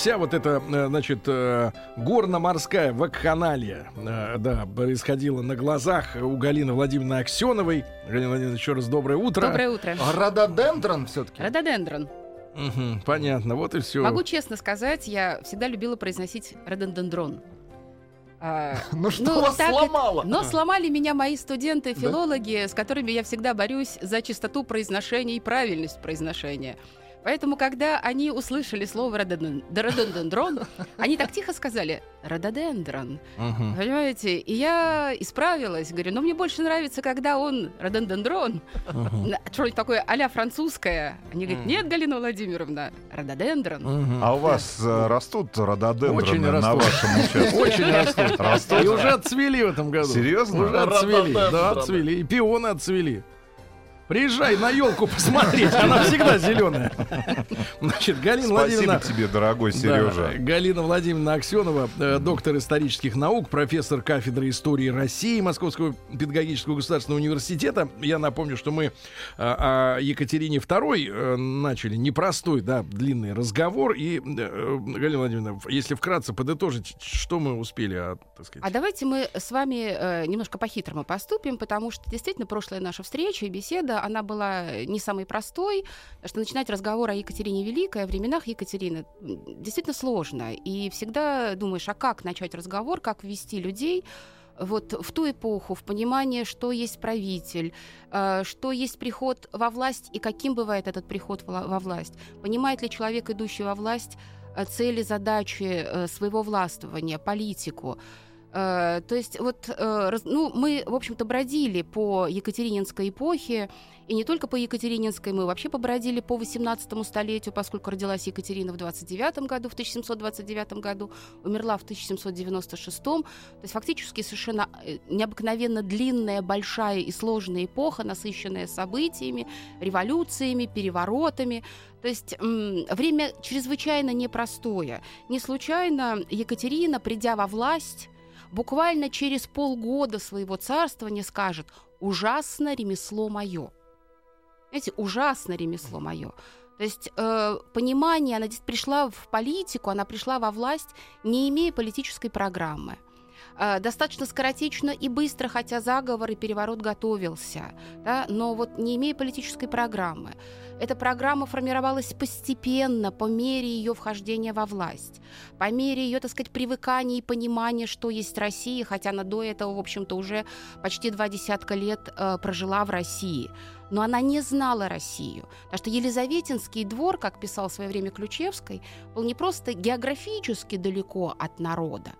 Вся вот эта, э, значит, э, горно-морская вакханалия, э, да, происходила на глазах у Галины Владимировны Аксеновой. Галина Владимировна, еще раз доброе утро. Доброе утро. Рододендрон все-таки. Рододендрон. Мгм, понятно, вот и все. Могу честно сказать, я всегда любила произносить рододендрон. А, Ну что Ну, вас так сломало? Но сломали меня мои студенты, Да? с которыми я всегда борюсь за чистоту произношения и правильность произношения. Поэтому, когда они услышали слово рододен- рододендрон, они так тихо сказали «рододендрон». Понимаете? И я исправилась. Говорю, но мне больше нравится, когда он рододендрон. Что-нибудь такое а-ля французское. Они говорят, нет, Галина Владимировна, рододендрон. А у вас э, растут рододендроны Очень на растут. вашем участке? Очень растут. Растут? И уже отцвели в этом году. Серьезно? Уже отцвели. Да, отцвели. И пионы отцвели. Приезжай на елку посмотреть, она всегда зеленая. Значит, Галина Спасибо Владимировна... тебе, дорогой Да, Сережа. Галина Владимировна Аксенова, э, доктор исторических наук, профессор кафедры истории России Московского педагогического государственного университета. Я напомню, что мы э, о Екатерине II э, начали непростой, да, длинный разговор. И, э, Галина Владимировна, если вкратце подытожить, что мы успели, а, так сказать... А давайте мы с вами э, немножко по-хитрому поступим, потому что действительно прошлая наша встреча и беседа, она была не самой простой, что начинать разговор о Екатерине Великой, о временах Екатерины, действительно сложно. И всегда думаешь, а как начать разговор, как ввести людей вот в ту эпоху, в понимание, что есть правитель, э, что есть приход во власть и каким бывает этот приход во во власть. Понимает ли человек, идущий во власть, э, цели, задачи э, своего властвования, политику. Э, То есть вот, э, ну, мы, в общем-то, бродили по Екатерининской эпохе, и не только по Екатерининской, мы вообще побродили по 18 столетию, поскольку родилась Екатерина в 29 году, в 1729 году, умерла в 1796. То есть фактически совершенно э, необыкновенно длинная, большая и сложная эпоха, насыщенная событиями, революциями, переворотами. То есть время чрезвычайно непростое. Не случайно Екатерина, придя во власть, буквально через полгода своего царствования скажет «ужасно ремесло мое». Знаете, ужасно ремесло мое. То есть э, понимание, она здесь пришла в политику, она пришла во власть, не имея политической программы. Э, достаточно скоротечно и быстро, хотя заговор и переворот готовился, да, но вот не имея политической программы. Эта программа формировалась постепенно, по мере ее вхождения во власть, по мере ее, так сказать, привыкания и понимания, что есть Россия, хотя она до этого, в общем-то, уже почти два десятка лет э, прожила в России. Но она не знала Россию. Потому что Елизаветинский двор, как писал в свое время Ключевской, был не просто географически далеко от народа,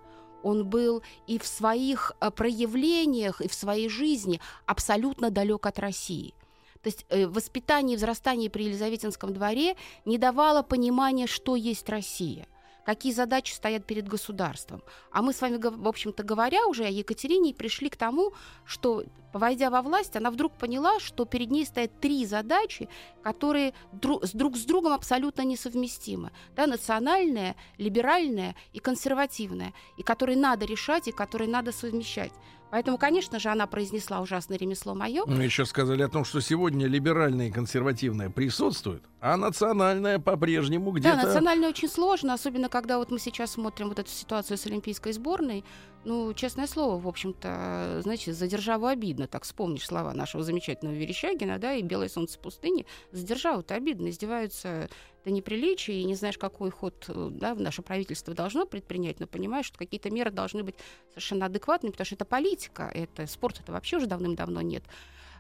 он был и в своих э, проявлениях, и в своей жизни абсолютно далек от России. То есть э, воспитание и взрастание при Елизаветинском дворе не давало понимания, что есть Россия, какие задачи стоят перед государством. А мы с вами, в общем-то говоря, уже о Екатерине пришли к тому, что, войдя во власть, она вдруг поняла, что перед ней стоят три задачи, которые друг с другом абсолютно несовместимы. Да, национальная, либеральная и консервативная, и которые надо решать, и которые надо совмещать. Поэтому, конечно же, она произнесла ужасное ремесло мое. Мы еще сказали о том, что сегодня либеральное и консервативное присутствует, а национальное по-прежнему где-то... Да, национально очень сложно, особенно когда вот мы сейчас смотрим вот эту ситуацию с олимпийской сборной. Ну, честное слово, в общем-то, знаете, за державу обидно. Так вспомнишь слова нашего замечательного Верещагина, да, и «Белое солнце пустыни». За державу-то обидно, издеваются до неприличия, и не знаешь, какой ход э, да, наше правительство должно предпринять, но понимаешь, что какие-то меры должны быть совершенно адекватными, потому что это политика, это спорт, это вообще уже давным-давно нет.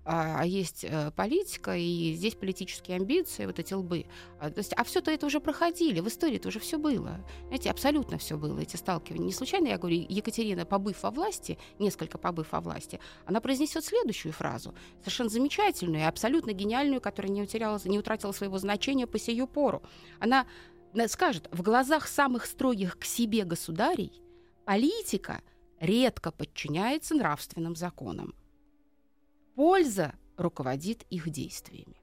А, а есть э, политика, и здесь политические амбиции, вот эти лбы. А, то есть, а все-то это уже проходили, в истории это уже все было. Знаете, абсолютно все было, эти сталкивания. Не случайно я говорю, Екатерина, побыв во власти, несколько побыв во власти, она произнесет следующую фразу, совершенно замечательную и абсолютно гениальную, которая не, утеряла, не утратила своего значения по сию пору. Она э, скажет, в глазах самых строгих к себе государей политика редко подчиняется нравственным законам. Польза руководит их действиями.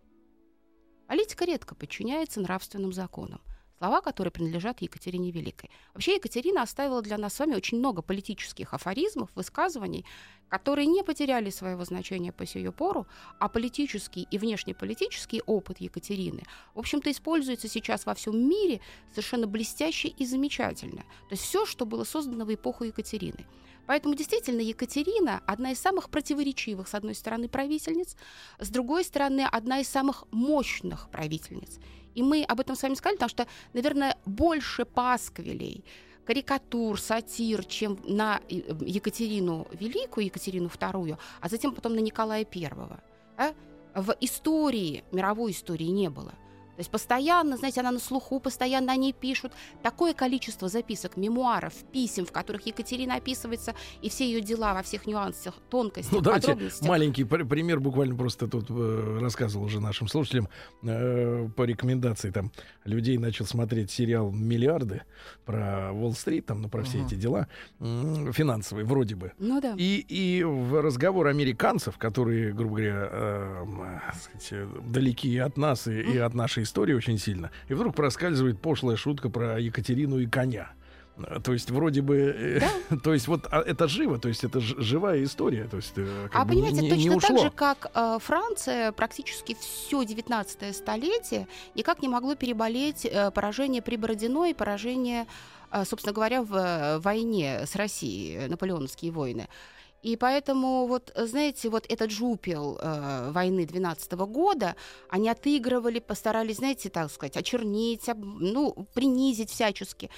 Политика редко подчиняется нравственным законам слова, которые принадлежат Екатерине Великой. Вообще Екатерина оставила для нас с вами очень много политических афоризмов, высказываний, которые не потеряли своего значения по сию пору, а политический и внешнеполитический опыт Екатерины, в общем-то, используется сейчас во всем мире совершенно блестяще и замечательно. То есть все, что было создано в эпоху Екатерины. Поэтому действительно Екатерина одна из самых противоречивых, с одной стороны, правительниц, с другой стороны, одна из самых мощных правительниц. И мы об этом с вами сказали, потому что, наверное, больше пасквилей, карикатур, сатир, чем на э, Екатерину Великую, Екатерину II, а затем потом на Николая I. Да? В истории, мировой истории не было – то есть постоянно, знаете, она на слуху, постоянно они пишут. Такое количество записок, мемуаров, писем, в которых Екатерина описывается, и все ее дела во всех нюансах, тонкостях, ну, давайте подробностях. маленький пример, буквально просто тут э, рассказывал уже нашим слушателям э, по рекомендации там людей начал смотреть сериал «Миллиарды» про Уолл-стрит, там, ну, про все uh-huh. эти дела э, финансовые, вроде бы. Ну да. И, и в разговор американцев, которые, грубо говоря, э, э, сказать, далеки от нас и, и от нашей истории очень сильно. И вдруг проскальзывает пошлая шутка про Екатерину и коня. То есть вроде бы, э, да. то есть вот а, это живо, то есть это живая история, то есть э, а бы понимаете, не, точно не ушло. так же, как э, Франция практически все 19 столетие никак не могло переболеть э, поражение при Бородино и поражение, э, собственно говоря, в э, войне с Россией, наполеоновские войны. И поэтому, вот, знаете, вот этот жупел э, войны 12 года, они отыгрывали, постарались, знаете, так сказать, очернить, об, ну, принизить всячески.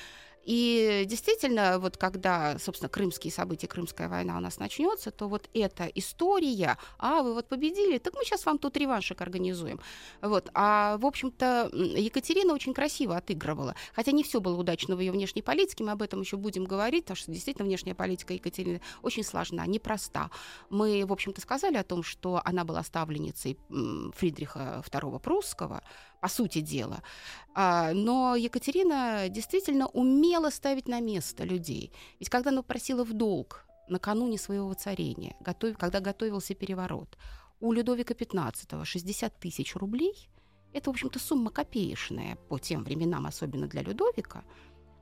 И действительно, вот когда, собственно, крымские события, Крымская война у нас начнется, то вот эта история, а, вы вот победили, так мы сейчас вам тут реваншик организуем. Вот. А, в общем-то, Екатерина очень красиво отыгрывала. Хотя не все было удачно в ее внешней политике, мы об этом еще будем говорить, потому что действительно внешняя политика Екатерины очень сложна, непроста. Мы, в общем-то, сказали о том, что она была ставленницей Фридриха II Прусского, по сути дела. А, но Екатерина действительно умела ставить на место людей. Ведь когда она просила в долг накануне своего воцарения, готов, когда готовился переворот, у Людовика XV 60 тысяч рублей – это, в общем-то, сумма копеечная по тем временам, особенно для Людовика.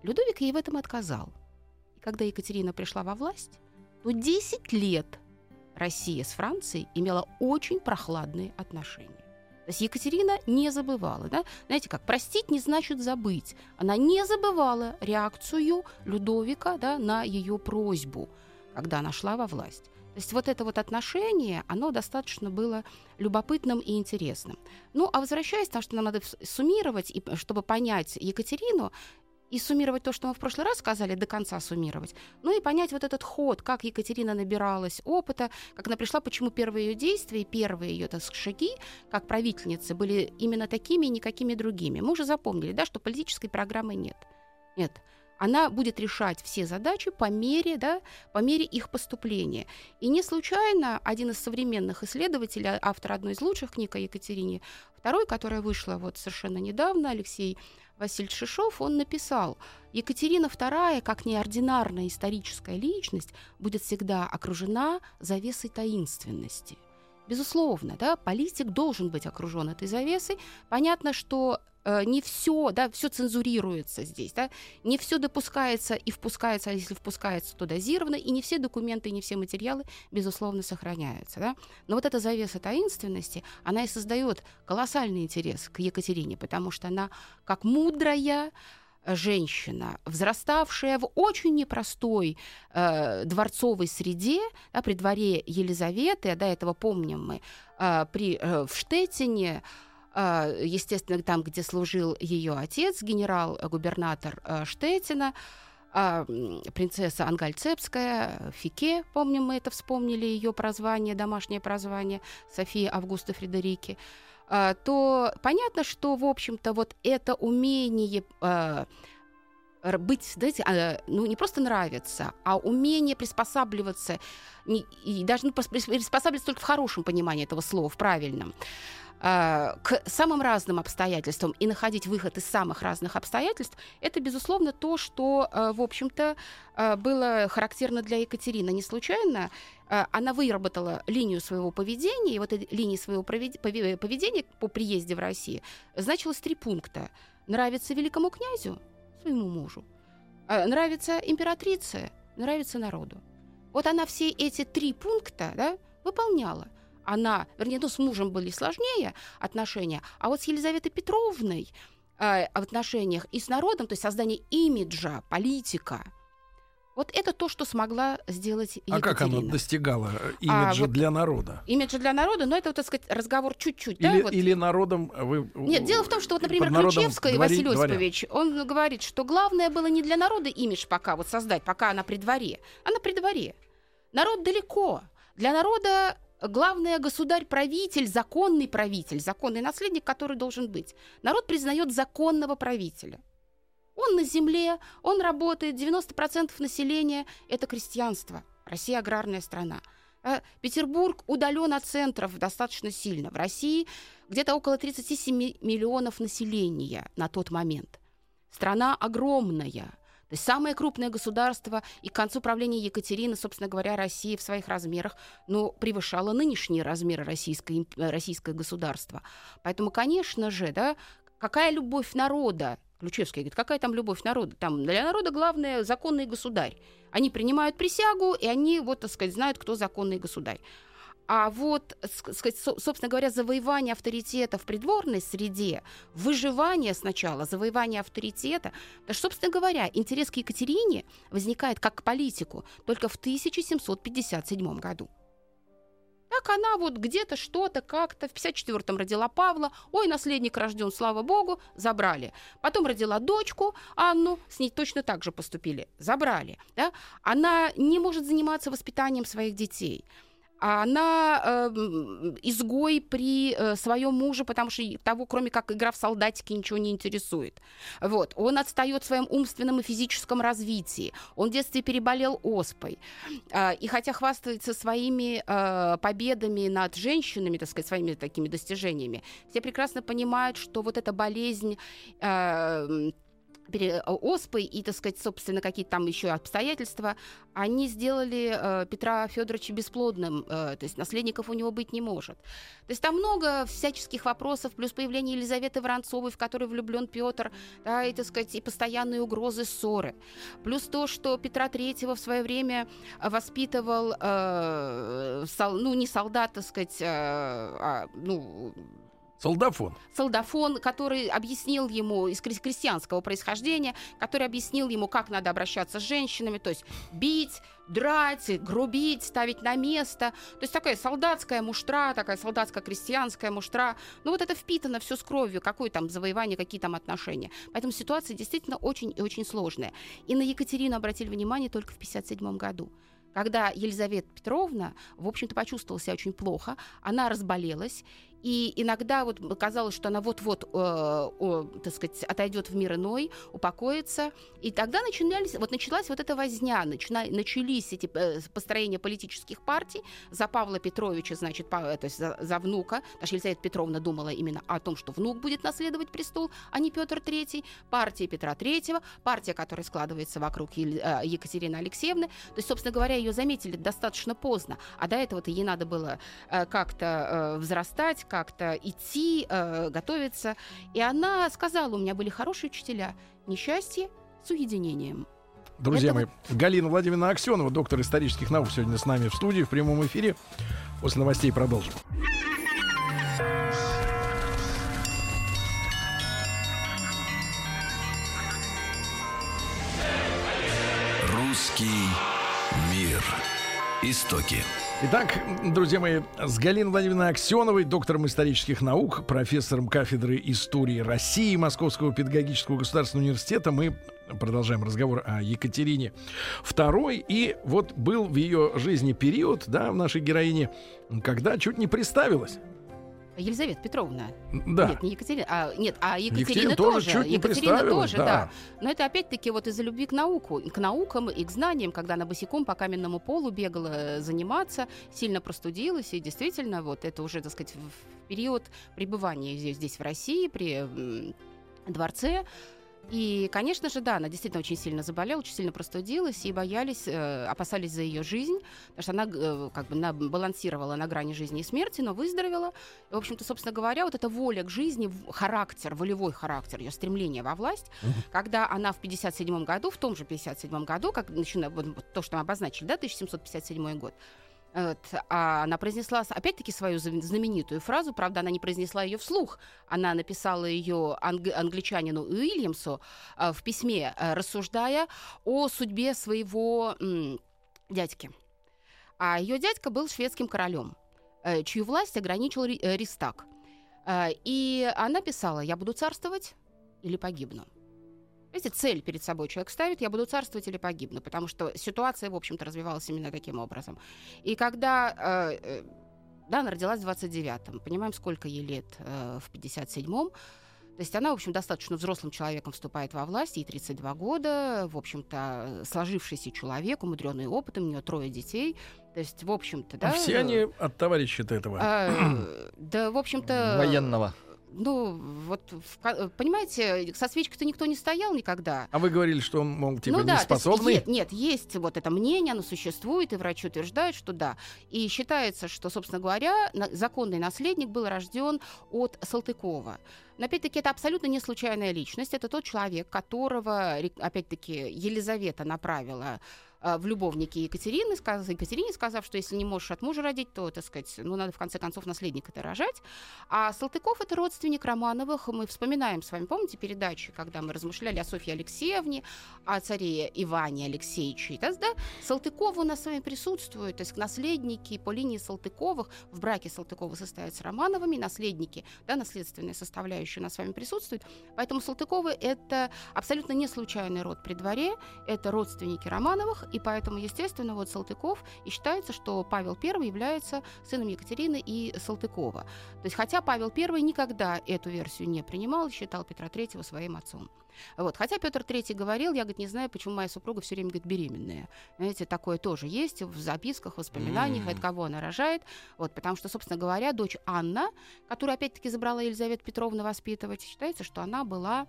Людовик ей в этом отказал. И когда Екатерина пришла во власть, то 10 лет Россия с Францией имела очень прохладные отношения. То есть Екатерина не забывала. Да? Знаете как, простить не значит забыть. Она не забывала реакцию Людовика да, на ее просьбу, когда она шла во власть. То есть вот это вот отношение, оно достаточно было любопытным и интересным. Ну, а возвращаясь, потому что нам надо суммировать, и чтобы понять Екатерину, и суммировать то, что мы в прошлый раз сказали, до конца суммировать. Ну и понять вот этот ход, как Екатерина набиралась опыта, как она пришла, почему первые ее действия, первые ее так, шаги, как правительницы, были именно такими и никакими другими. Мы уже запомнили, да, что политической программы нет. Нет она будет решать все задачи по мере, да, по мере их поступления. И не случайно один из современных исследователей, автор одной из лучших книг о Екатерине II, которая вышла вот совершенно недавно, Алексей Василий Шишов, он написал, Екатерина II, как неординарная историческая личность, будет всегда окружена завесой таинственности. Безусловно, да, политик должен быть окружен этой завесой. Понятно, что не все, да, все цензурируется здесь, да, не все допускается и впускается, а если впускается, то дозировано, и не все документы, не все материалы, безусловно, сохраняются, да. Но вот эта завеса таинственности, она и создает колоссальный интерес к Екатерине, потому что она как мудрая, женщина, взраставшая в очень непростой э, дворцовой среде, да, при дворе Елизаветы, а до этого помним мы, э, при, э, в Штетине, естественно, там, где служил ее отец, генерал-губернатор а, Штетина, а, принцесса Ангальцепская, Фике, помним, мы это вспомнили, ее прозвание, домашнее прозвание, София Августа Фредерики, то понятно, что, в общем-то, вот это умение быть, знаете, ну не просто нравится, а умение приспосабливаться, и даже ну, приспосабливаться только в хорошем понимании этого слова, в правильном, э, к самым разным обстоятельствам и находить выход из самых разных обстоятельств, это, безусловно, то, что, э, в общем-то, э, было характерно для Екатерины. Не случайно она выработала линию своего поведения, и вот этой линии своего поведения по приезде в Россию значилось три пункта. Нравится великому князю, своему мужу, нравится императрице, нравится народу. Вот она все эти три пункта да, выполняла она, вернее, ну, с мужем были сложнее отношения, а вот с Елизаветой Петровной э, в отношениях и с народом, то есть создание имиджа, политика, вот это то, что смогла сделать Екатерина. А как она достигала э, имиджа А, вот для народа? Имиджа для народа, но это, вот, так сказать, разговор чуть-чуть. Или, да, вот. или народом вы... Нет, дело в том, что вот, например, Ключевский дворе- Василий. Осипович, он говорит, что главное было не для народа имидж пока вот создать, пока она при дворе. Она при дворе. Народ далеко. Для народа главное государь-правитель, законный правитель, законный наследник, который должен быть. Народ признает законного правителя. Он на земле, он работает, 90% населения – это крестьянство. Россия – аграрная страна. А Петербург удален от центров достаточно сильно. В России где-то около 37 миллионов населения на тот момент. Страна огромная. То есть самое крупное государство, и к концу правления Екатерины, собственно говоря, Россия в своих размерах, ну, превышала нынешние размеры российской, имп- э, российское государство. Поэтому, конечно же, да, какая любовь народа, Ключевский говорит, какая там любовь народа? Там для народа главное законный государь. Они принимают присягу, и они, вот, так сказать, знают, кто законный государь. А вот, собственно говоря, завоевание авторитета в придворной среде, выживание сначала, завоевание авторитета, собственно говоря, интерес к Екатерине возникает как к политику только в 1757 году. Так она вот где-то что-то как-то в 54-м родила Павла. Ой, наследник рожден, слава богу, забрали. Потом родила дочку Анну, с ней точно так же поступили, забрали. Да? Она не может заниматься воспитанием своих детей. Она э, изгой при э, своем муже, потому что того, кроме как игра в солдатики, ничего не интересует. Вот. Он отстает в своем умственном и физическом развитии. Он в детстве переболел оспой. А, И хотя хвастается своими э, победами над женщинами, так сказать, своими такими достижениями, все прекрасно понимают, что вот эта болезнь э, пере- оспой и, так сказать, собственно, какие-то там еще обстоятельства, они сделали э, Петра Федоровича бесплодным, э, то есть наследников у него быть не может. То есть там много всяческих вопросов, плюс появление Елизаветы Воронцовой, в которой влюблен Петр, да, и, так сказать, и постоянные угрозы ссоры. Плюс то, что Петра Третьего в свое время э, воспитывал, э, сол- ну, не солдат, так сказать, э, а, ну, Солдафон. солдафон, который объяснил ему из крес- крестьянского происхождения, который объяснил ему, как надо обращаться с женщинами, то есть бить, драть, грубить, ставить на место. То есть такая солдатская муштра, такая солдатско-крестьянская муштра. Ну вот это впитано все с кровью, какое там завоевание, какие там отношения. Поэтому ситуация действительно очень и очень сложная. И на Екатерину обратили внимание только в 1957 году когда Елизавета Петровна, в общем-то, почувствовала себя очень плохо, она разболелась, и иногда вот казалось, что она вот-вот, э, о, так сказать, отойдет в мир иной, упокоится, и тогда начинались, вот началась вот эта возня, начина, начались эти э, построения политических партий. За Павла Петровича, значит, по, то есть за, за внука, что Елизавета Петровна думала именно о том, что внук будет наследовать престол, а не Петр III, партия Петра III, партия, которая складывается вокруг Ел- э, Екатерины Алексеевны, то есть, собственно говоря, ее заметили достаточно поздно, а до этого-то ей надо было э, как-то э, взрастать, как-то идти, э, готовиться. И она сказала, у меня были хорошие учителя, несчастье с уединением. Друзья Это мои, Галина Владимировна Аксенова, доктор исторических наук, сегодня с нами в студии в прямом эфире. После новостей продолжим. Русский мир. Истоки. Итак, друзья мои, с Галиной Владимировной Аксеновой, доктором исторических наук, профессором кафедры истории России Московского педагогического государственного университета, мы продолжаем разговор о Екатерине II. И вот был в ее жизни период, да, в нашей героине, когда чуть не приставилась. Елизавета Петровна. Да. Нет, не Екатерина. А, нет, а Екатерина, Екатерина тоже тоже. чуть Екатерина тоже, да. да. Но это опять-таки вот из-за любви к науку, к наукам и к знаниям, когда она босиком по каменному полу бегала э, заниматься, сильно простудилась, и действительно, вот это уже, так сказать, в период пребывания здесь, здесь в России, при дворце. И, конечно же, да, она действительно очень сильно заболела, очень сильно простудилась, и боялись, э, опасались за ее жизнь, потому что она э, как бы на- балансировала на грани жизни и смерти, но выздоровела. И, в общем-то, собственно говоря, вот эта воля к жизни, характер, волевой характер, ее стремление во власть, когда она в 57 году, в том же 57 году, как начина- вот то, что мы обозначили, да, 1757 год, вот, а она произнесла, опять-таки, свою знаменитую фразу, правда, она не произнесла ее вслух, она написала ее анг- англичанину Уильямсу а, в письме, а, рассуждая о судьбе своего м, дядьки. А ее дядька был шведским королем, э, чью власть ограничил Ри- э, Ристак. И она писала, я буду царствовать или погибну. Видите, цель перед собой человек ставит, я буду царствовать или погибну, потому что ситуация, в общем-то, развивалась именно таким образом. И когда э, э, да, она родилась в 29-м. Понимаем, сколько ей лет э, в 57-м. То есть она, в общем, достаточно взрослым человеком вступает во власть, ей 32 года, в общем-то, сложившийся человек, умудренный опытом, у нее трое детей. То есть, в общем-то, да... Все они от товарища-то этого. э, да, в общем-то... Военного. Ну, вот, ка- понимаете, со свечкой-то никто не стоял никогда. А вы говорили, что он, мол, типа, ну да, не есть способный. е- нет, есть вот это мнение, оно существует, и врачи утверждают, что да. И считается, что, собственно говоря, законный наследник был рожден от Салтыкова. Но опять-таки это абсолютно не случайная личность. Это тот человек, которого, опять-таки, Елизавета направила в любовнике Екатерины, сказ- Екатерине, сказав, что если не можешь от мужа родить, то, так сказать, ну, надо в конце концов наследника-то рожать. А Салтыков — это родственник Романовых. Мы вспоминаем с вами, помните, передачи, когда мы размышляли о Софье Алексеевне, о царе Иване Алексеевиче. Да, да? Салтыкова у нас с вами присутствуют, то есть наследники по линии Салтыковых в браке Салтыкова состоят с Романовыми, наследники, да, наследственная составляющая у нас с вами присутствует. Поэтому Салтыковы — это абсолютно не случайный род при дворе, это родственники Романовых, и поэтому, естественно, вот Салтыков, и считается, что Павел I является сыном Екатерины и Салтыкова. То есть, хотя Павел I никогда эту версию не принимал, считал Петра III своим отцом. Вот. Хотя Петр III говорил, я говорит, не знаю, почему моя супруга все время говорит, беременная. Знаете, такое тоже есть в записках, воспоминаниях, М. от кого она рожает. Вот, потому что, собственно говоря, дочь Анна, которую опять-таки забрала Елизавета Петровна воспитывать, считается, что она была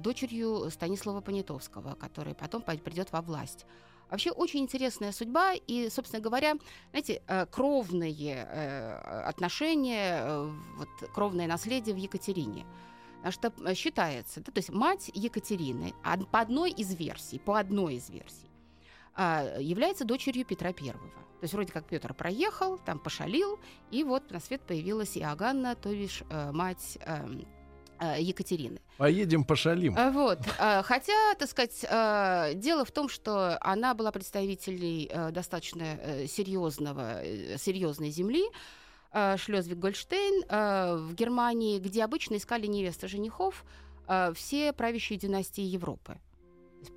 дочерью Станислава Понятовского, который потом придет во власть. Вообще очень интересная судьба, и, собственно говоря, знаете, э, кровные э, отношения, э, вот, кровное наследие в Екатерине. Потому что считается, да, то есть мать Екатерины по одной из версий, по одной из версий, а, является дочерью Петра Первого. То есть вроде как Петр проехал, там пошалил, и вот на свет появилась Иоганна, то бишь мать эм, Екатерины. Поедем пошалим. А, Вот. А, Хотя, так сказать, дело в том, что она была представителей э, достаточно э, серьезного, э, серьезной земли, Шлезвиг-Гольштейн, в Германии, где обычно искали невесты женихов все правящие династии Европы.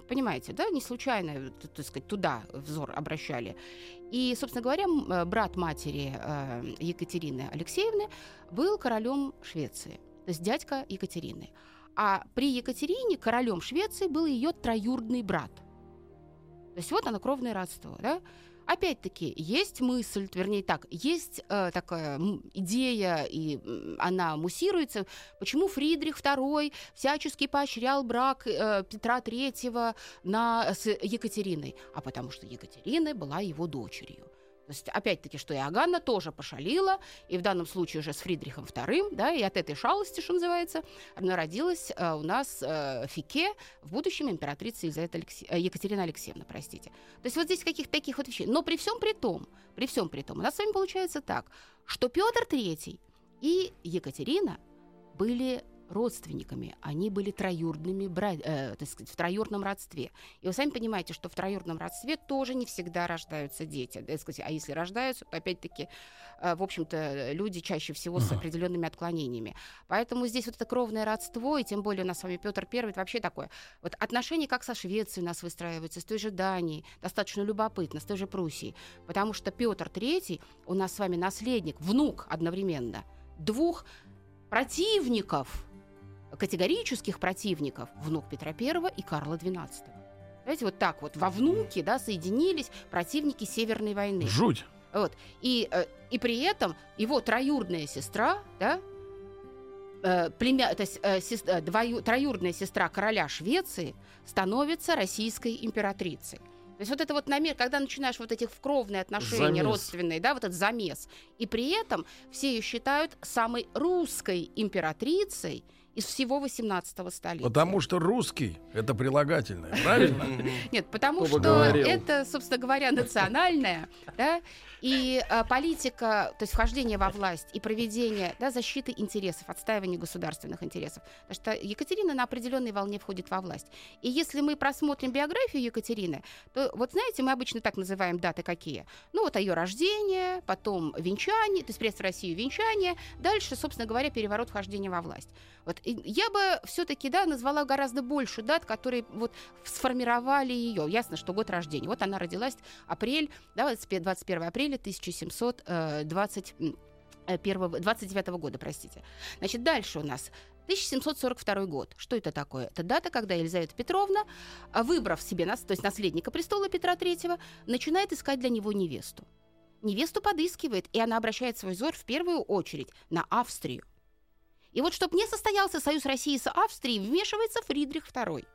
Понимаете, да, не случайно, э, так сказать, туда взор обращали. И, собственно говоря, э, брат матери э, Екатерины Алексеевны был королем Швеции, то есть дядька Екатерины. А при Екатерине королем Швеции был ее троюродный брат. То есть вот оно кровное родство, да? Опять-таки, есть мысль, вернее так, есть э, такая идея, и она муссируется, почему Фридрих II всячески поощрял брак э, Петра III на, с Екатериной, а потому что Екатерина была его дочерью. То есть, опять-таки, что Иоганна тоже пошалила, и в данном случае уже с Фридрихом II, да, и от этой шалости, что называется, народилась э, у нас э, Фике, в будущем императрица Елизавета Алексе- э, Екатерина Алексеевна, простите. То есть вот здесь каких-то таких вот вещей. Но при всем при том, при всем при том, у нас с вами получается так, что Петр III и Екатерина были родственниками, они были троюродными, бра... э, так сказать, в троюродном родстве. И вы сами понимаете, что в троюродном родстве тоже не всегда рождаются дети. Так сказать, а если рождаются, то опять-таки, э, в общем-то, люди чаще всего с определенными отклонениями. Поэтому здесь вот это кровное родство, и тем более у нас с вами Петр Первый, это вообще такое. Вот отношения как со Швецией у нас выстраиваются, с той же Данией, достаточно любопытно, с той же Пруссией. Потому что Петр Третий у нас с вами наследник, внук одновременно двух противников, категорических противников, внук Петра I и Карла XII. Знаете, вот так вот во внуке да, соединились противники Северной войны. Жуть. Вот. И, э, и при этом его троюродная сестра, да, э, племя, то есть э, сес- э, двою- троюродная сестра короля Швеции становится российской императрицей. То есть вот это вот намер, когда начинаешь вот этих кровные отношения Замес. родственные, да, вот этот замес, и при этом все ее считают самой русской императрицей из всего 18 столетия. Потому что русский это прилагательное, правильно? Нет, потому что это, собственно говоря, национальное, да, и э, политика, то есть вхождение во власть и проведение да, защиты интересов, отстаивание государственных интересов. Потому что Екатерина на определенной волне входит во власть. И если мы просмотрим биографию Екатерины, то вот знаете, мы обычно так называем даты какие? Ну вот ее рождение, потом венчание, то есть приезд в Россию венчание, дальше, собственно говоря, переворот вхождения во власть. Вот я бы все-таки да, назвала гораздо больше дат, которые вот сформировали ее. Ясно, что год рождения. Вот она родилась апрель, да, 25 21 апреля э, 1721 29 года, простите. Значит, дальше у нас 1742 год. Что это такое? Это дата, когда Елизавета Петровна, а, выбрав себе, нас, то есть наследника престола Петра III, начинает искать для него невесту. Невесту подыскивает, и она обращает свой взор в первую очередь на Австрию. И вот, чтобы не состоялся союз России с Австрией, вмешивается Фридрих II.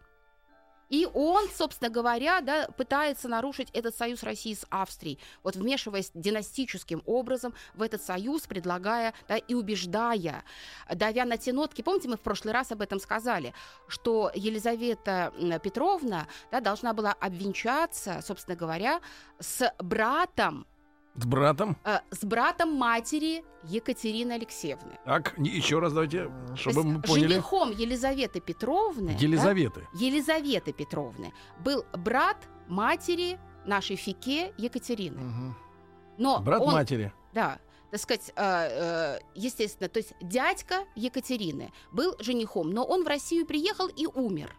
И он, собственно говоря, да, пытается нарушить этот союз России с Австрией, вот вмешиваясь династическим образом в этот союз, предлагая да, и убеждая, давя на те нотки. Помните, мы в прошлый раз об этом сказали, что Елизавета Петровна да, должна была обвенчаться, собственно говоря, с братом, С братом. э, с братом матери Екатерины Алексеевны. Так, не- еще раз давайте, чтобы То мы поняли. Женихом Елизаветы Петровны, да, Елизаветы. Елизаветы Петровны был брат матери нашей Фике Екатерины. Мгм. Но Брат он, матери. да, так сказать, э, э, естественно, то есть дядька Екатерины был женихом, но он в Россию приехал и умер.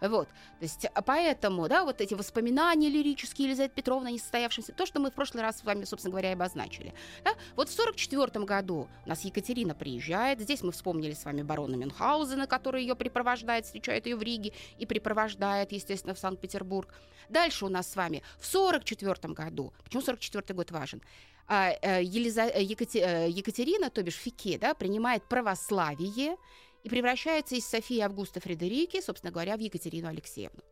Вот, то есть а поэтому, да, вот эти воспоминания лирические Елизаветы Петровны, не состоявшимся, то, что мы в прошлый раз с вами, собственно говоря, и обозначили. Да? Вот в 1944 году у нас Екатерина приезжает, здесь мы вспомнили с вами барона Мюнхгаузена, который ее припровождает, встречает ее в Риге и припровождает, естественно, в Санкт-Петербург. Дальше у нас с вами в 1944 году, почему 1944 год важен? а, э, Елиза- э, э, Екатерина, то бишь Фике, да, принимает православие и превращается из Софии Августа Фредерики, собственно говоря, в Екатерину Алексеевну.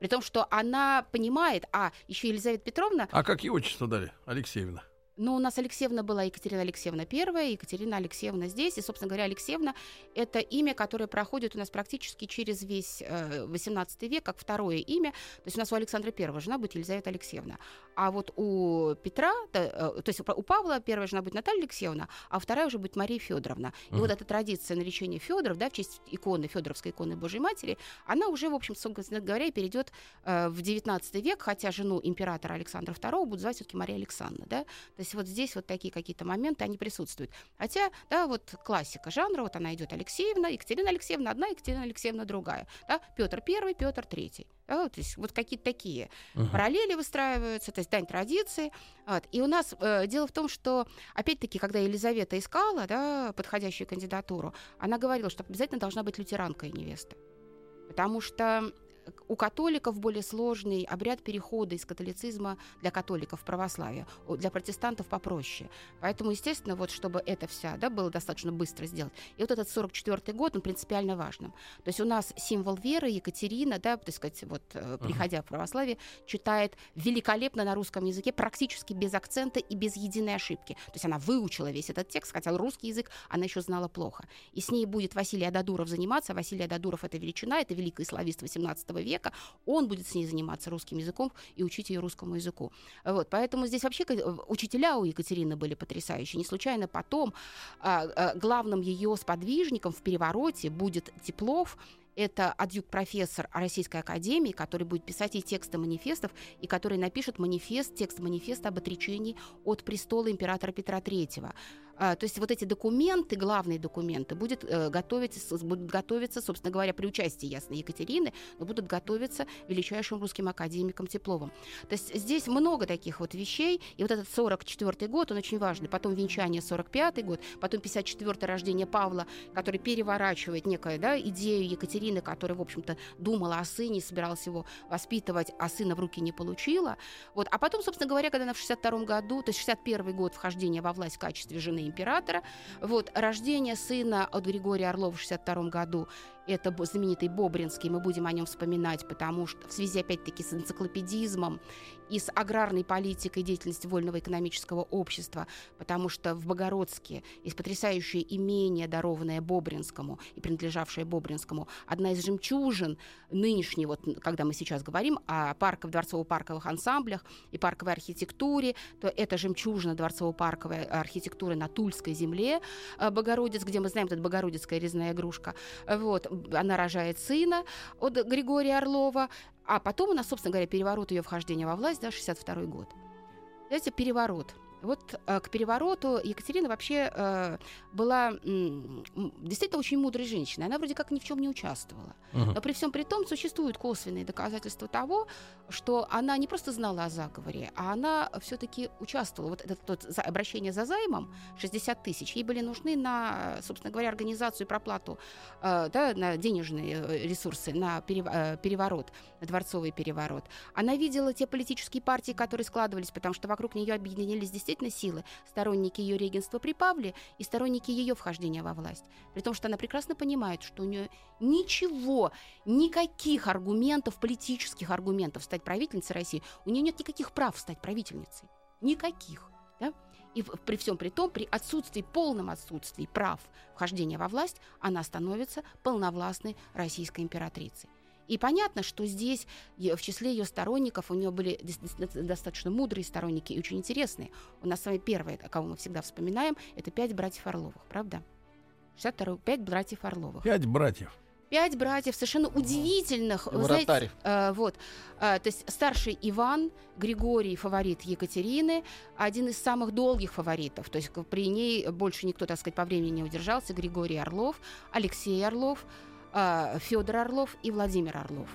При том, что она понимает, а еще Елизавета Петровна, А как ей отчество дали? Алексеевна. ну, у нас Алексеевна была Екатерина Алексеевна первая, Екатерина Алексеевна здесь, и, собственно говоря, Алексеевна – это имя, которое проходит у нас практически через весь э, 18 век, как второе имя. То есть у нас у Александра Первого жена будет Елизавета Алексеевна, а вот у Петра, э, то есть у Павла первая жена будет Наталья Алексеевна, а вторая уже будет Мария Федоровна. И Мгм. вот эта традиция наречения Федоров, да, в честь иконы, Федоровской иконы Божьей Матери, она уже, в общем, собственно говоря, перейдет э, в 19 век, хотя жену императора Александра II будут звать все-таки Мария Александровна, да, то есть вот здесь вот такие какие-то моменты, они присутствуют. Хотя, да, вот классика жанра, вот она идет Алексеевна, Екатерина Алексеевна одна, Екатерина Алексеевна другая, да, Петр Первый, Петр Третий. Да, то есть вот какие-то такие Мгм. параллели выстраиваются, то есть дань традиции. Вот. И у нас э, дело в том, что, опять-таки, когда Елизавета искала да, подходящую кандидатуру, она говорила, что обязательно должна быть лютеранка и невеста. Потому что у католиков более сложный обряд перехода из католицизма для католиков в православие, для протестантов попроще. Поэтому, естественно, вот чтобы это вся, да, было достаточно быстро сделать. И вот этот 44 год, он принципиально важным. То есть у нас символ веры Екатерина, да, так сказать, вот э, приходя в православие, читает великолепно на русском языке, практически без акцента и без единой ошибки. То есть она выучила весь этот текст, хотя русский язык она еще знала плохо. И с ней будет Василий Ададуров заниматься. Василий Ададуров — это величина, это великий славист XVIII века. Он будет с ней заниматься русским языком и учить ее русскому языку. Вот, поэтому здесь вообще ка- учителя у Екатерины были потрясающие. Не случайно потом а, а, главным ее сподвижником в перевороте будет Теплов, это адъюнкт-профессор Российской Академии, который будет писать и тексты манифестов, и который напишет манифест, текст манифеста об отречении от престола императора Петра III. А, то есть вот эти документы, главные документы, будет, э, готовиться, будут готовиться, собственно говоря, при участии, ясно, Екатерины, но будут готовиться величайшим русским академиком Тепловым. То есть здесь много таких вот вещей, и вот этот 44 год, он очень важный, потом венчание 45 год, потом 54 рождение Павла, который переворачивает некую да, идею Екатерины, которая, в общем-то, думала о сыне, собиралась его воспитывать, а сына в руки не получила. Вот. А потом, собственно говоря, когда она в 62 году, то есть 61 год вхождения во власть в качестве жены императора, вот, рождение сына от Григория Орлова в 62 году, это знаменитый Бобринский, мы будем о нем вспоминать, потому что в связи, опять-таки, с энциклопедизмом и с аграрной политикой деятельности вольного экономического общества, потому что в Богородске есть потрясающее имение, дарованное Бобринскому и принадлежавшее Бобринскому, одна из жемчужин нынешней, вот когда мы сейчас говорим о парков, дворцово-парковых ансамблях и парковой архитектуре, то это жемчужина дворцово-парковой архитектуры на Тульской земле э, Богородец, где мы знаем, вот эта Богородицкая резная игрушка. Вот, она рожает сына от Григория Орлова, а потом у нас, собственно говоря, переворот ее вхождения во власть, да, 62 год. Знаете, переворот. Вот э, к перевороту Екатерина вообще э, была действительно очень мудрой женщиной. Она вроде как ни в чем не участвовала. Но при всем при том существуют косвенные доказательства того, что она не просто знала о заговоре, а она все-таки участвовала. Вот это тот обращение за займом 60 тысяч, ей были нужны на, собственно говоря, организацию и проплату, э, да, на денежные ресурсы, на перев- переворот, на дворцовый переворот. Она видела те политические партии, которые складывались, потому что вокруг нее объединились действительно силы, сторонники ее регенства при Павле и сторонники ее вхождения во власть. При том, что она прекрасно понимает, что у нее ничего, никаких аргументов, политических аргументов стать правительницей России, у нее нет никаких прав стать правительницей. Никаких. Да? И при всем при том, при отсутствии, полном отсутствии прав вхождения во власть, она становится полновластной российской императрицей. И понятно, что здесь в числе ее сторонников у нее были достаточно мудрые сторонники и очень интересные. У нас с вами первое, кого мы всегда вспоминаем, это пять братьев Орловых, правда? 62 пять братьев Орловых. Пять братьев. Пять братьев совершенно удивительных. вы знаете, э, вот, э, то есть старший Иван, Григорий фаворит Екатерины, один из самых долгих фаворитов. То есть при ней больше никто, так сказать, по времени не удержался. Григорий Орлов, Алексей Орлов, Федор Орлов и Владимир Орлов.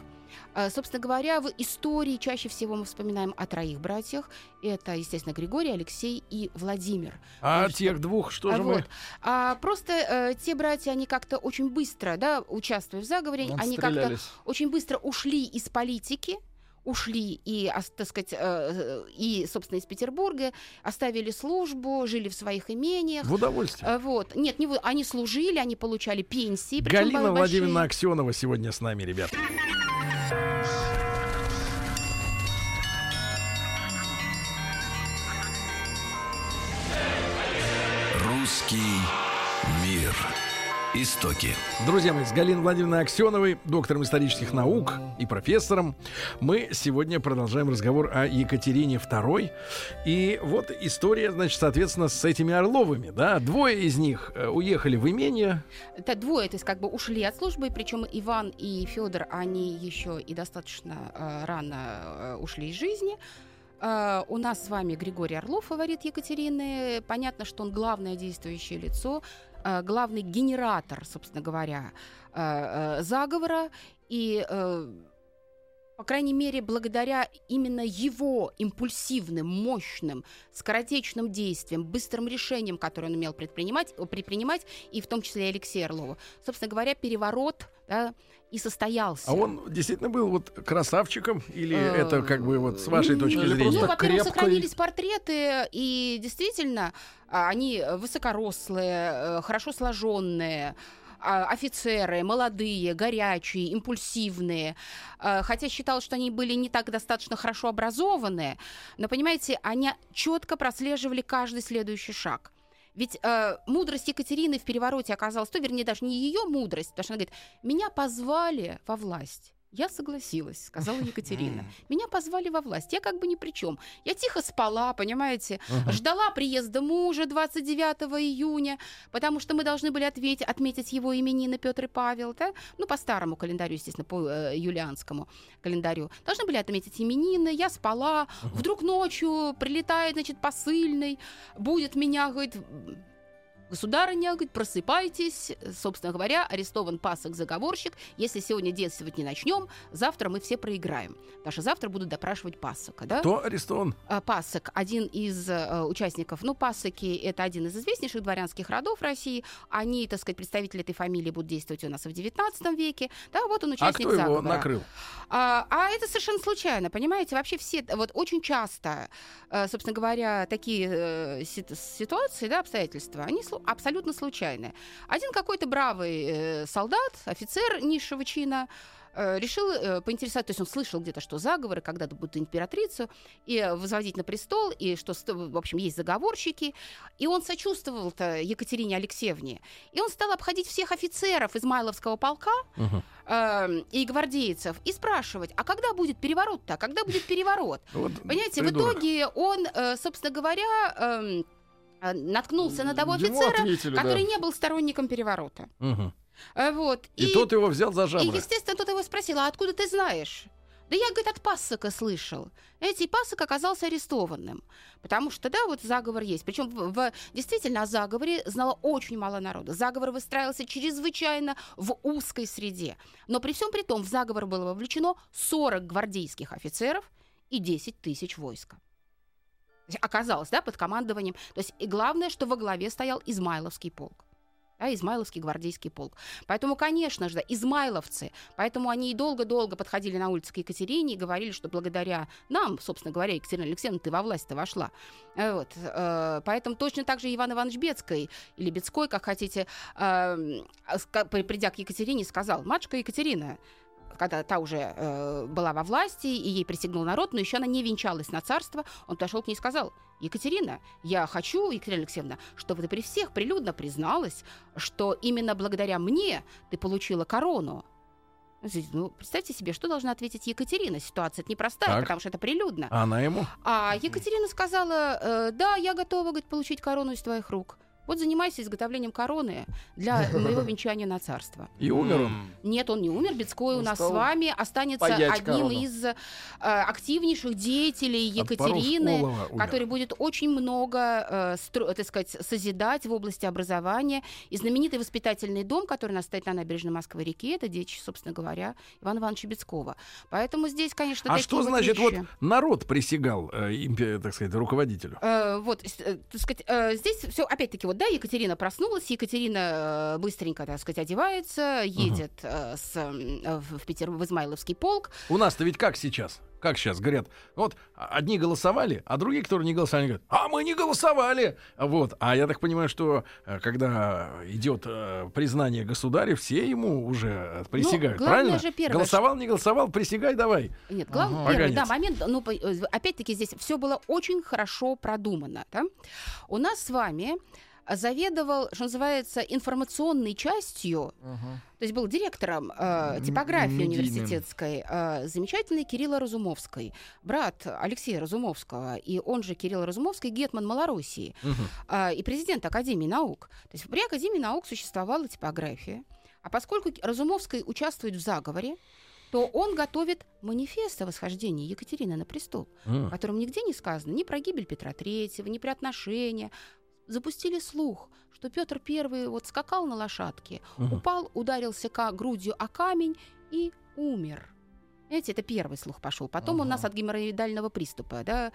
Э, Собственно говоря, в истории чаще всего мы вспоминаем о троих братьях. Это, естественно, Григорий, Алексей и Владимир. А Ну, что- тех двух что А же вот. мы? А просто э, те братья, они как-то очень быстро, да, участвуя в заговоре, они как-то очень быстро ушли из политики, ушли и, так сказать, э, и, собственно, из Петербурга, оставили службу, жили в своих имениях. В удовольствие. Э, Вот. Нет, не вы, они служили, они получали пенсии. Галина большие. Владимировна Аксенова сегодня с нами, ребят. Русский мир. Истоки. Друзья мои, с Галиной Владимировной Аксеновой, доктором исторических наук и профессором, мы сегодня продолжаем разговор о Екатерине II. И вот история, значит, соответственно, с этими Орловыми, да? Двое из них э, уехали в имение. Это двое, то есть как бы ушли от службы, причем Иван и Федор, они еще и достаточно э, рано э, ушли из жизни. Э, у нас с вами Григорий Орлов, фаворит Екатерины. Понятно, что он главное действующее лицо, главный генератор, собственно говоря, э, э, заговора. И э, по крайней мере, благодаря именно его импульсивным, мощным, скоротечным действиям, быстрым решениям, которые он умел предпринимать, э, предпринимать и в том числе и Алексея Орлова, собственно говоря, переворот да, и состоялся. А он действительно был вот красавчиком? Или Э, это как бы вот с вашей ну, точки зрения? Ну, во-первых, крепкой. сохранились портреты, и действительно, а, они высокорослые, э, хорошо сложенные, а, офицеры, молодые, горячие, импульсивные. А, Хотя считалось, что они были не так достаточно хорошо образованные, но, понимаете, они четко прослеживали каждый следующий шаг. Ведь э, мудрость Екатерины в перевороте оказалась, то, вернее, даже не ее мудрость, потому что она говорит, меня позвали во власть. Я согласилась, сказала Екатерина. Меня позвали во власть. Я как бы ни при чем. Я тихо спала, понимаете, ждала приезда мужа 29 июня, потому что мы должны были ответить, отметить его именины Петр и Павел, да? ну, по старому календарю, естественно, по э, юлианскому календарю. Должны были отметить именины, я спала, вдруг ночью прилетает, значит, посыльный, будет меня, говорит, Государыня, говорит, просыпайтесь, собственно говоря, арестован пасок-заговорщик. Если сегодня действовать не начнем, завтра мы все проиграем. Потому что завтра будут допрашивать пасока, да? Кто арестован? А, Пасок, один из э, участников, ну, пасоки, это один из известнейших дворянских родов России. Они, так сказать, представители этой фамилии будут действовать у нас и в 19 веке. Да, вот он А участник кто его заговора. накрыл? А, а это совершенно случайно, понимаете? Вообще все, вот очень часто, э, собственно говоря, такие э, сит- ситуации, да, обстоятельства, они абсолютно случайные. Один какой-то бравый э, солдат, офицер низшего чина, э, решил э, поинтересоваться, то есть он слышал где-то, что заговоры когда-то будут императрицу и возводить на престол, и что, в общем, есть заговорщики, и он сочувствовал-то Екатерине Алексеевне, и он стал обходить всех офицеров Измайловского полка, Мгм. э, и гвардейцев и спрашивать, а когда будет переворот-то, а когда будет переворот? Вот Понимаете, в итоге он, собственно говоря, эм, э, наткнулся на того Ему офицера, ответили, да. который не был сторонником переворота. Э, Вот. И, тот его взял за и, жабры. естественно, тот его спросил, а откуда ты знаешь? Да я, говорит, от пассока слышал. Эти пассок оказался арестованным. Потому что, да, вот заговор есть. Причем в, в- действительно о заговоре знало очень мало народа. Заговор выстраивался чрезвычайно в узкой среде. Но при всем при том в заговор было вовлечено 40 гвардейских офицеров и 10 тысяч войска. Оказалось, да, под командованием. То есть и главное, что во главе стоял Измайловский полк. Да, Измайловский гвардейский полк. Поэтому, конечно же, да, измайловцы, поэтому они и долго-долго подходили на улице к Екатерине и говорили, что благодаря нам, собственно говоря, Екатерина Алексеевна, ты во власть-то вошла. Э, Вот. э, Поэтому точно так же Иван Иванович Бецкой, или Бецкой, как хотите, э, придя к Екатерине, сказал, матушка Екатерина, когда та уже э, была во власти, и ей присягнул народ, но еще она не венчалась на царство, он подошел к ней и сказал, Екатерина, я хочу, Екатерина Алексеевна, чтобы ты при всех прилюдно призналась, что именно благодаря мне ты получила корону. Ну, представьте себе, что должна ответить Екатерина. Ситуация непростая, Так. потому что это прилюдно. А она ему? А Екатерина сказала, э, да, я готова говорит, получить корону из твоих рук. Вот занимайся изготовлением короны для моего венчания на царство. И умер он. Нет, он не умер. Бецкой у Он нас с вами останется одним из э, активнейших деятелей Екатерины, который будет очень много, э, так сказать, созидать в области образования. И знаменитый воспитательный дом, который у нас стоит на набережной Москвы-реки, это дети, собственно говоря, Ивана Ивановича Бецкова. Поэтому здесь, конечно, А что значит, вот народ присягал, э, так сказать, руководителю? Вот, так сказать, здесь все, опять-таки, вот, да, Екатерина проснулась, Екатерина э, быстренько, так сказать, одевается, едет э, с, в, Питер, в Измайловский полк. У нас-то ведь как сейчас? Как сейчас говорят? Вот одни голосовали, а другие, которые не голосовали, говорят, а мы не голосовали. Вот. А я так понимаю, что э, когда идет э, признание государя, все ему уже э, присягают. Ну, главное правильно? же первое, голосовал, не голосовал, присягай давай. Нет, главный Ага. первый, да, момент, ну, опять-таки, здесь все было очень хорошо продумано. Да? У нас с вами заведовал, что называется, информационной частью Ага. То есть был директором э, типографии медийным. университетской, э, замечательный Кирилла Разумовской, брат Алексея Разумовского, и он же Кирилл Разумовский, гетман Малороссии, э, и президент Академии наук. То есть при Академии наук существовала типография. А поскольку Разумовский участвует в заговоре, то он готовит манифест о восхождении Екатерины на престол, М. в котором нигде не сказано ни про гибель Петра Третьего, ни про отношения. Запустили слух, что Петр Первый вот скакал на лошадке, Мгм. упал, ударился ка- грудью о камень и умер. Знаете, это первый слух пошел. Потом у нас Ага. от геморроидального приступа да,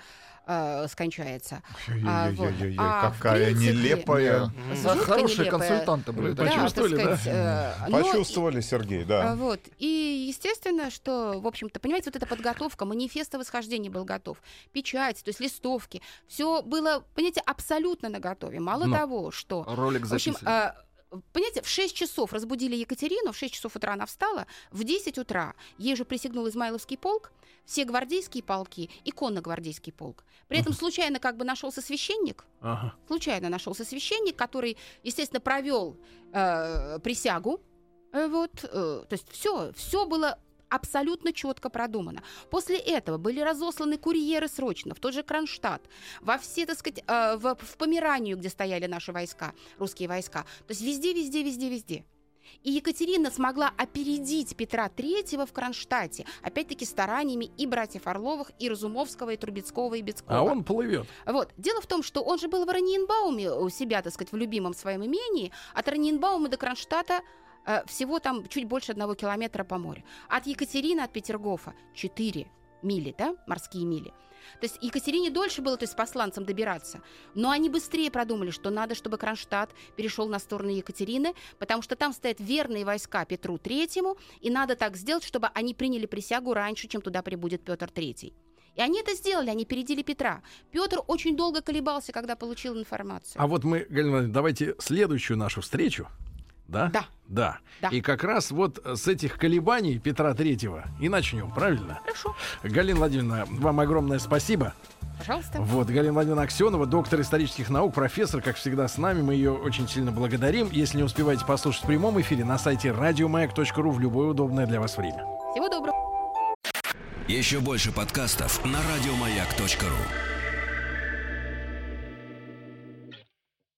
э, скончается. А, вот. А, какая принципе, нелепая. Да. Хорошие нелепая. консультанты были. Да. почувствовали, да? сказать, э, но- Почувствовали, Сергей, а, да. Вот. И естественно, что, в общем-то, понимаете, вот эта подготовка, манифест о восхождении был готов, печать, то есть листовки, все было, понимаете, абсолютно наготове. Мало Но. того, что Ролик в общем, записан. Понимаете, в 6 часов разбудили Екатерину, в 6 часов утра она встала, в 10 утра ей же присягнул Измайловский полк, все гвардейские полки и конно-гвардейский полк. При этом случайно как бы нашелся священник, случайно нашелся священник, который, естественно, провел э, присягу. Э, Вот, э, то есть все, все было абсолютно четко продумано. После этого были разосланы курьеры срочно в тот же Кронштадт, во все, так сказать, э, в, в Померанию, где стояли наши войска, русские войска. То есть везде, везде, везде, везде. И Екатерина смогла опередить Петра III в Кронштадте, опять-таки стараниями и братьев Орловых, и Разумовского, и Трубецкого, и Бецкого. А он плывет. Вот. Дело в том, что он же был в Ораниенбауме у себя, так сказать, в любимом своем имении. От Ораниенбаума до Кронштадта всего там чуть больше одного километра по морю. От Екатерины, от Петергофа 4 мили, да, морские мили. То есть Екатерине дольше было, то есть посланцам добираться. Но они быстрее продумали, что надо, чтобы Кронштадт перешел на сторону Екатерины, потому что там стоят верные войска Петру Третьему, и надо так сделать, чтобы они приняли присягу раньше, чем туда прибудет Петр Третий. И они это сделали, они передели Петра. Петр очень долго колебался, когда получил информацию. А вот мы, Галина давайте следующую нашу встречу. Да? Да. Да. Да. И как раз вот с этих колебаний Петра Третьего и начнем, правильно? Хорошо, Галина Владимировна, вам огромное спасибо. пожалуйста. Вот, Галина Владимировна Аксенова, доктор исторических наук, профессор, как всегда, с нами. Мы ее очень сильно благодарим. Если не успеваете послушать в прямом эфире, на сайте радиомаяк.ру в любое удобное для вас время. Всего доброго. Еще больше подкастов на радиомаяк.ру.